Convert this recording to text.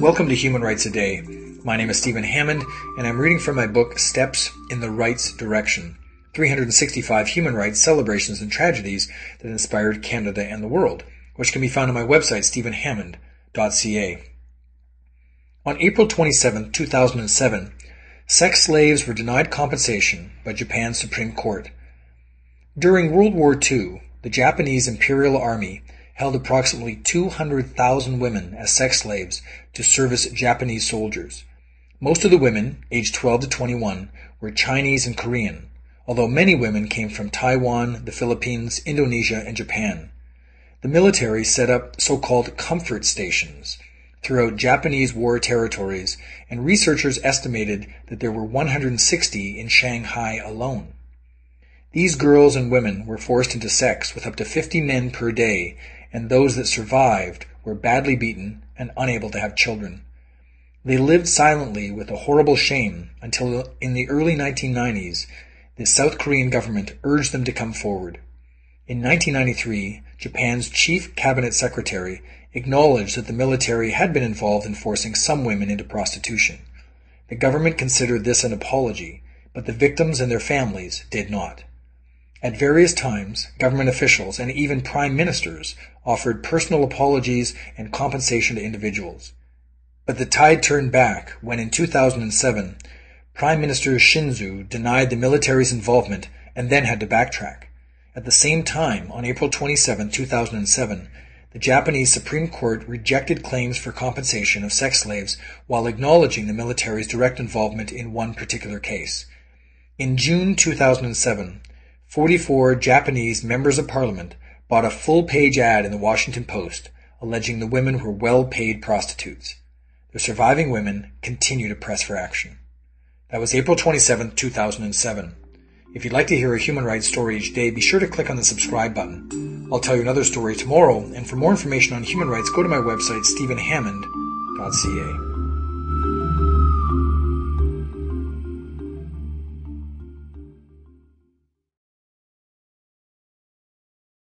Welcome to Human Rights a Day. My name is Stephen Hammond, and I'm reading from my book Steps in the Rights Direction 365 Human Rights Celebrations and Tragedies that Inspired Canada and the World, which can be found on my website, stephenhammond.ca. On April 27, 2007, sex slaves were denied compensation by Japan's Supreme Court. During World War II, the Japanese Imperial Army held approximately 200,000 women as sex slaves to service Japanese soldiers. Most of the women, aged 12 to 21, were Chinese and Korean, although many women came from Taiwan, the Philippines, Indonesia, and Japan. The military set up so-called comfort stations throughout Japanese war territories, and researchers estimated that there were 160 in Shanghai alone. These girls and women were forced into sex with up to 50 men per day and those that survived were badly beaten and unable to have children. They lived silently with a horrible shame until in the early 1990s, the South Korean government urged them to come forward. In 1993, Japan's chief cabinet secretary acknowledged that the military had been involved in forcing some women into prostitution. The government considered this an apology, but the victims and their families did not. At various times, government officials and even prime ministers offered personal apologies and compensation to individuals. But the tide turned back when in 2007, Prime Minister Shinzo denied the military's involvement and then had to backtrack. At the same time, on April 27, 2007, the Japanese Supreme Court rejected claims for compensation of sex slaves while acknowledging the military's direct involvement in one particular case. In June 2007, 44 Japanese members of parliament bought a full-page ad in the Washington Post alleging the women were well-paid prostitutes. The surviving women continue to press for action. That was April 27, 2007. If you'd like to hear a human rights story each day, be sure to click on the subscribe button. I'll tell you another story tomorrow, and for more information on human rights, go to my website, stephenhammond.ca.